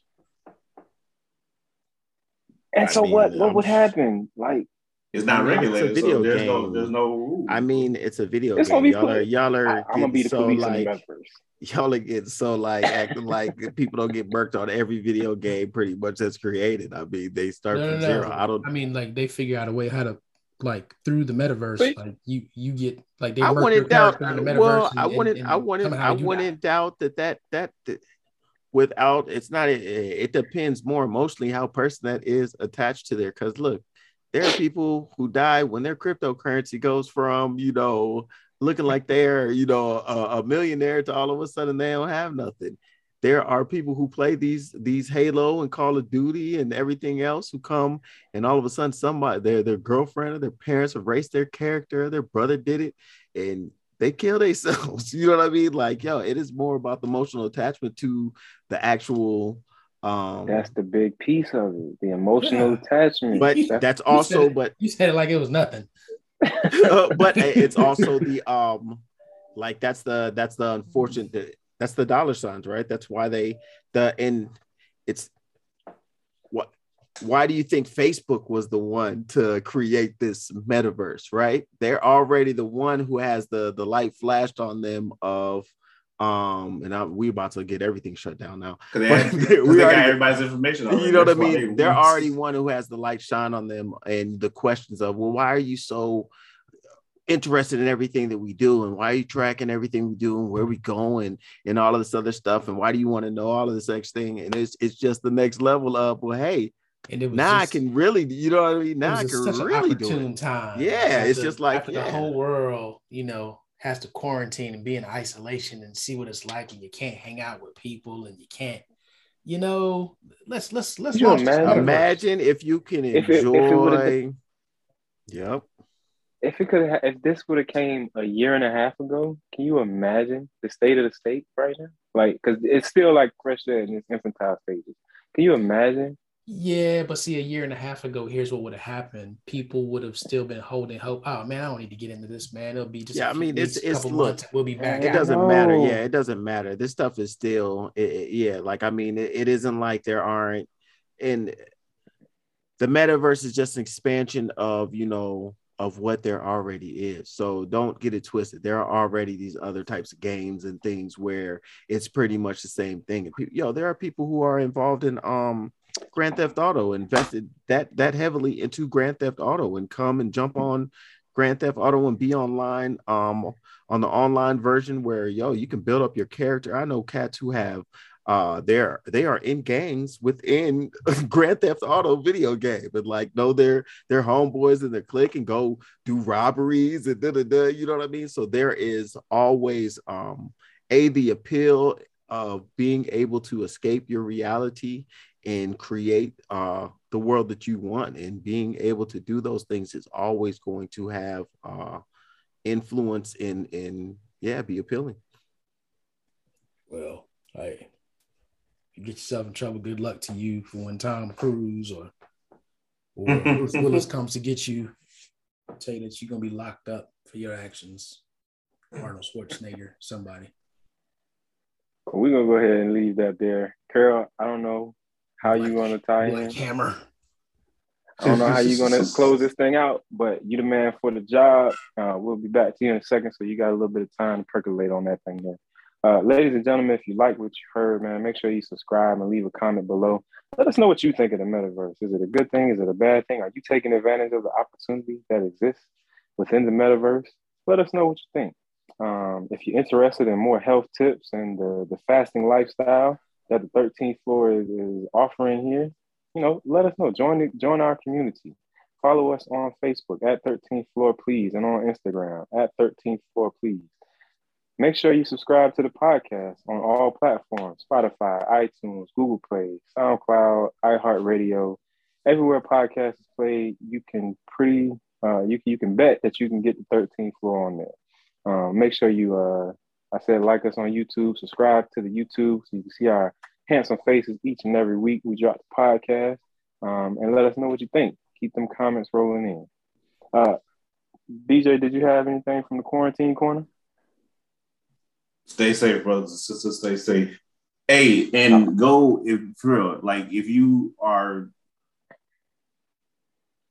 S2: And I so mean, what? What I'm, would happen? Like
S3: it's not regulated. It's a video so there's game. No, there's no rule.
S5: I mean, it's a video it's game. Y'all are y'all are I, am gonna be the so police like, *laughs* y'all are getting so like acting like *laughs* people don't get murked on every video game pretty much that's created. I mean, they start no, from no, zero. I don't.
S4: I mean, like they figure out a way how to like through the metaverse, but, like you you get like they.
S5: I wouldn't doubt. Well, I wouldn't. I wouldn't. I wouldn't doubt that that that. that without it's not it, it depends more emotionally how person that is attached to there because look there are people who die when their cryptocurrency goes from you know looking like they're you know a, a, millionaire to all of a sudden they don't have nothing there are people who play these these halo and call of duty and everything else who come and all of a sudden somebody their their girlfriend or their parents erased their character their brother did it and they kill themselves. *laughs* You know what I mean? Like, yo, it is more about the emotional attachment to the actual. Um,
S2: that's the big piece of it, the emotional yeah. attachment.
S5: But that's, that's also,
S4: you
S5: but
S4: you said it like it was nothing. *laughs*
S5: uh, but it's *laughs* also the um, like that's the that's the unfortunate that's the dollar signs, right? That's why they the and it's what why do you think Facebook was the one to create this metaverse, right? They're already the one who has the the light flashed on them of um and I, we about to get everything shut down now. *laughs* *laughs*
S3: we already, got everybody's information. *laughs*
S5: Already. You know what I mean? They're already one who has the light shine on them and the questions of well, why are you so interested in everything that we do and why are you tracking everything we do and where we going and all of this other stuff and why do you want to know all of this extra thing and it's it's just the next level of well hey and it was now just, I can really, you know what I mean? Now I can really do it.
S4: Time.
S5: Yeah, it's just like
S4: after yeah. the whole world, you know, has to quarantine and be in isolation and see what it's like, and you can't hang out with people, and you can't, you know, let's let's let's
S5: imagine, imagine if you can enjoy. If it, if it yep.
S2: If it could, if this would have came a year and a half ago, can you imagine the state of the state right now? Like, because it's still like fresh in its infantile stages. Can you imagine
S4: yeah, but see, a year and a half ago, here's what would have happened. People would have still been holding hope. Oh man, I don't need to get into this, man. It'll be just
S5: yeah. I mean, it's it's look, months,
S4: we'll be back.
S5: It doesn't matter. Yeah, it doesn't matter. This stuff is still it, it, yeah. Like I mean, it, it isn't like there aren't and the metaverse is just an expansion of you know of what there already is. So don't get it twisted. There are already these other types of games and things where it's pretty much the same thing. And people, yo, there are people who are involved in um Grand Theft Auto, invested that that heavily into Grand Theft Auto, and come and jump on Grand Theft Auto and be online um on the online version where yo you can build up your character. I know cats who have uh they're they are in gangs within *laughs* Grand Theft Auto video game and like know their their homeboys and their clique and go do robberies and da da da you know what I mean so there is always um a the appeal of being able to escape your reality and create uh, the world that you want. And being able to do those things is always going to have uh, influence in in yeah, be appealing.
S4: Well, hey, you get yourself in trouble. Good luck to you for when Tom Cruise or or *laughs* Bruce Willis comes to get you, tell you that you're gonna be locked up for your actions. Arnold Schwarzenegger, somebody.
S2: We're gonna go ahead and leave that there. Carol, I don't know how you gonna tie
S4: Black
S2: in.
S4: Hammer.
S2: I don't know how you're gonna *laughs* close this thing out, but you the man for the job. Uh, we'll be back to you in a second, so you got a little bit of time to percolate on that thing there. Uh, ladies and gentlemen, if you like what you heard, man, make sure you subscribe and leave a comment below. Let us know what you think of the metaverse. Is it a good thing? Is it a bad thing? Are you taking advantage of the opportunities that exist within the metaverse? Let us know what you think. Um, if you're interested in more health tips and the, the fasting lifestyle that the 13th floor is, is offering here, you know, let us know. Join the, join our community. Follow us on Facebook at 13th floor, please, and on Instagram at 13th floor, please. Make sure you subscribe to the podcast on all platforms Spotify, iTunes, Google Play, SoundCloud, iHeartRadio. Everywhere podcast is played, you can pretty uh, you, you can bet that you can get the 13th floor on there. Um, make sure you uh, I said like us on YouTube, subscribe to the YouTube so you can see our handsome faces each and every week. We drop the podcast um, and let us know what you think. Keep them comments rolling in. Uh, DJ, did you have anything from the quarantine corner?
S3: Stay safe, brothers and sisters. Stay safe. Hey, and go if for real, like if you are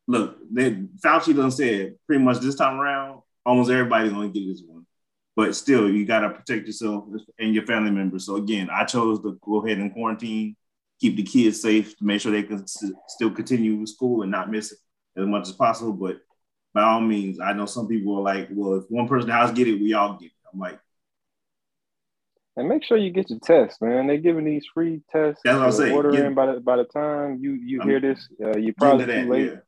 S3: look, they Fauci done said pretty much this time around, almost everybody's gonna get this one. But still, you gotta protect yourself and your family members. So again, I chose to go ahead and quarantine, keep the kids safe to make sure they can s- still continue with school and not miss it as much as possible. But by all means, I know some people are like, well, if one person in the house get it, we all get it. I'm like,
S2: And make sure you get your test, man. They're giving these free tests.
S3: That's what I'm saying.
S2: Order in by the by the time you you
S3: I'm-
S2: hear this, uh, you probably
S3: to
S2: too late.
S3: yeah.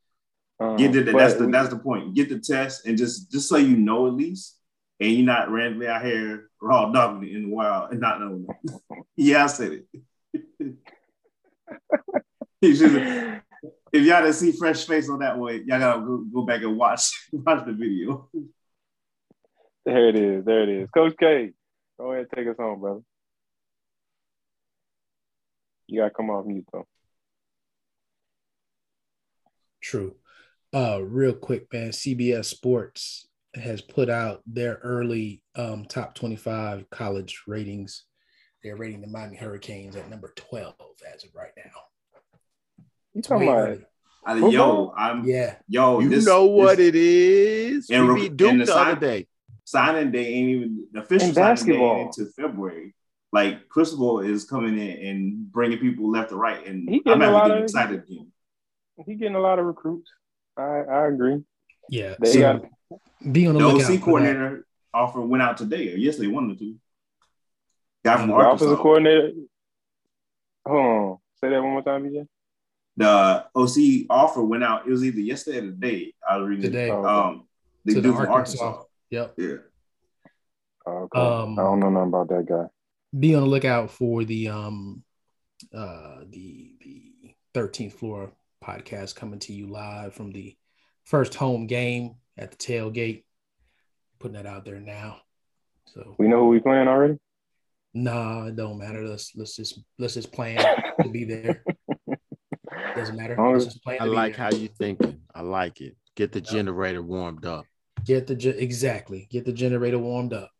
S2: Um,
S3: Get the,
S2: but
S3: that's the that's the point. Get the test and just just so you know at least, and you're not randomly out here raw dogging it in the wild and not knowing. *laughs* yeah, I said it. *laughs* You should- if y'all didn't see fresh face on that one, y'all gotta go, go back and watch *laughs* watch the video.
S2: There it is. There it is. Coach K, go ahead, take us home, brother. You gotta come off mute though.
S4: True. Uh, real quick, man. CBS Sports has put out their early um, top 25 college ratings. They're rating the Miami Hurricanes at number 12 as of right now.
S2: You talking
S4: Way
S2: about
S4: early.
S3: I,
S2: Football?
S3: yo, I'm
S4: Yeah.
S3: yo.
S5: You
S3: this-
S5: know what
S3: this
S5: it is.
S3: And
S5: we
S3: re-
S5: beat Duke
S3: and the
S5: the other day.
S3: signing day ain't even the official
S2: In
S3: signing
S2: basketball.
S3: ain't into February. Like Cristobal is coming in and bringing people left to right, and
S2: He getting
S3: I'm
S2: a
S3: actually
S2: lot
S3: getting
S2: of-
S3: excited again.
S2: he getting a lot of recruits. I I agree.
S4: Yeah.
S2: They
S4: so
S2: got
S4: be on the,
S3: The
S4: lookout.
S3: OC coordinator offer went out today or yesterday, one or two. Guy from
S2: the
S3: Arkansas.
S2: offensive coordinator. Hold on. Say that one more time, BJ.
S3: The OC offer went out. It was either yesterday or today. I was reading.
S4: Today.
S2: Oh,
S3: Um, the
S4: To
S3: dude
S4: the
S3: from
S4: Arkansas.
S3: Arkansas.
S4: Yep.
S3: Yeah.
S2: Okay.
S4: Um,
S2: I don't know nothing about that guy.
S4: Be on the lookout for the um uh the the 13th floor podcast coming to you live from the first home game at the tailgate. Putting that out there now. So
S2: We know who we playing already.
S4: Nah, it don't matter. Let's let's just let's just plan to be there. *laughs* Doesn't matter. Let's just plan
S5: I
S4: to be
S5: like
S4: there.
S5: how you thinking. I like it. Get the generator warmed up.
S4: Get the ge- exactly. Get the generator warmed up.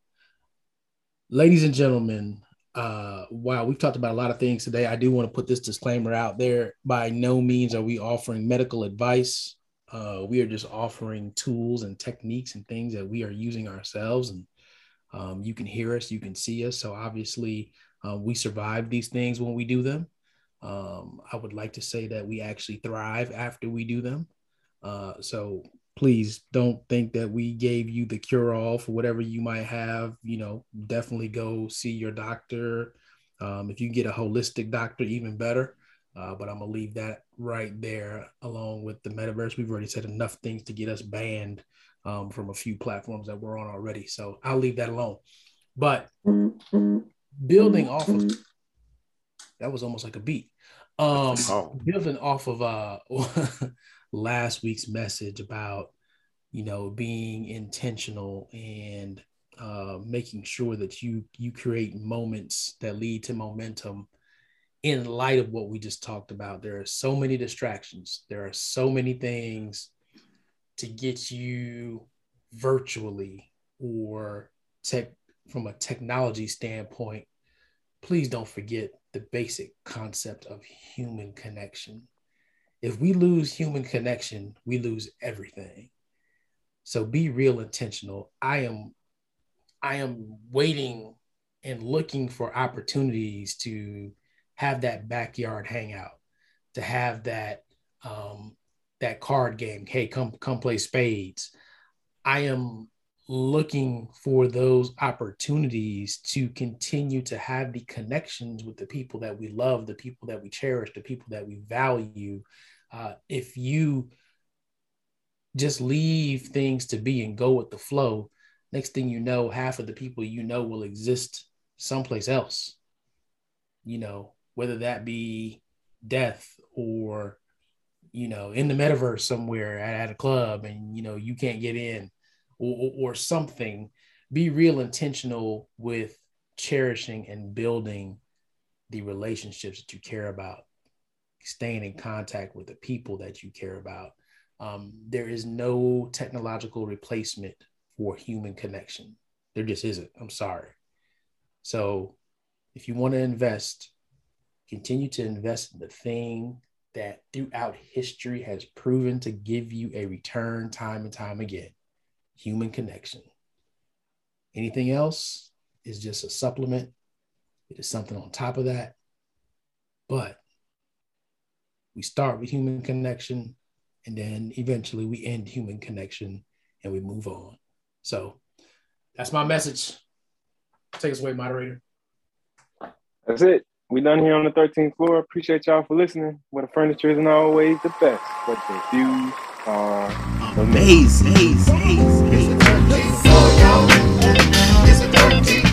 S4: Ladies and gentlemen, uh wow, we've talked about a lot of things today. I do want to put this disclaimer out there. By no means are we offering medical advice. Uh, we are just offering tools and techniques and things that we are using ourselves. And um, you can hear us, you can see us. So obviously, uh, we survive these things when we do them. Um, I would like to say that we actually thrive after we do them. Uh, so please don't think that we gave you the cure all for whatever you might have. You know, definitely go see your doctor. Um, if you get a holistic doctor, even better. Uh, but I'm gonna leave that right there along with the metaverse. We've already said enough things to get us banned um, from a few platforms that we're on already. So I'll leave that alone. But building off of that was almost like a beat. Um,
S5: Oh.
S4: building off of uh *laughs* last week's message about you know being intentional and uh, making sure that you you create moments that lead to momentum in light of what we just talked about, there are so many distractions. There are so many things to get you virtually or tech from a technology standpoint. Please don't forget the basic concept of human connection. If we lose human connection, we lose everything. So be real intentional. I am I am waiting and looking for opportunities to have that backyard hangout, to have that um, that card game. Hey, come come play spades. I am looking for those opportunities to continue to have the connections with the people that we love, the people that we cherish, the people that we value. Uh, if you just leave things to be and go with the flow, next thing you know, half of the people you know will exist someplace else. You know, whether that be death or, you know, in the metaverse somewhere at, a club and, you know, you can't get in or, or something. Be real intentional with cherishing and building the relationships that you care about, staying in contact with the people that you care about. Um, there is no technological replacement for human connection. There just isn't. I'm sorry. So if you want to invest, continue to invest in the thing that throughout history has proven to give you a return time and time again human connection. Anything else is just a supplement, it is something on top of that. But we start with human connection and then eventually we end human connection and we move on. So that's my message. Take us away, moderator.
S2: That's it. We done here on the 13th floor. Appreciate y'all for listening. Where the furniture isn't always the best, but the views are
S1: amazing. amazing. amazing.
S6: It's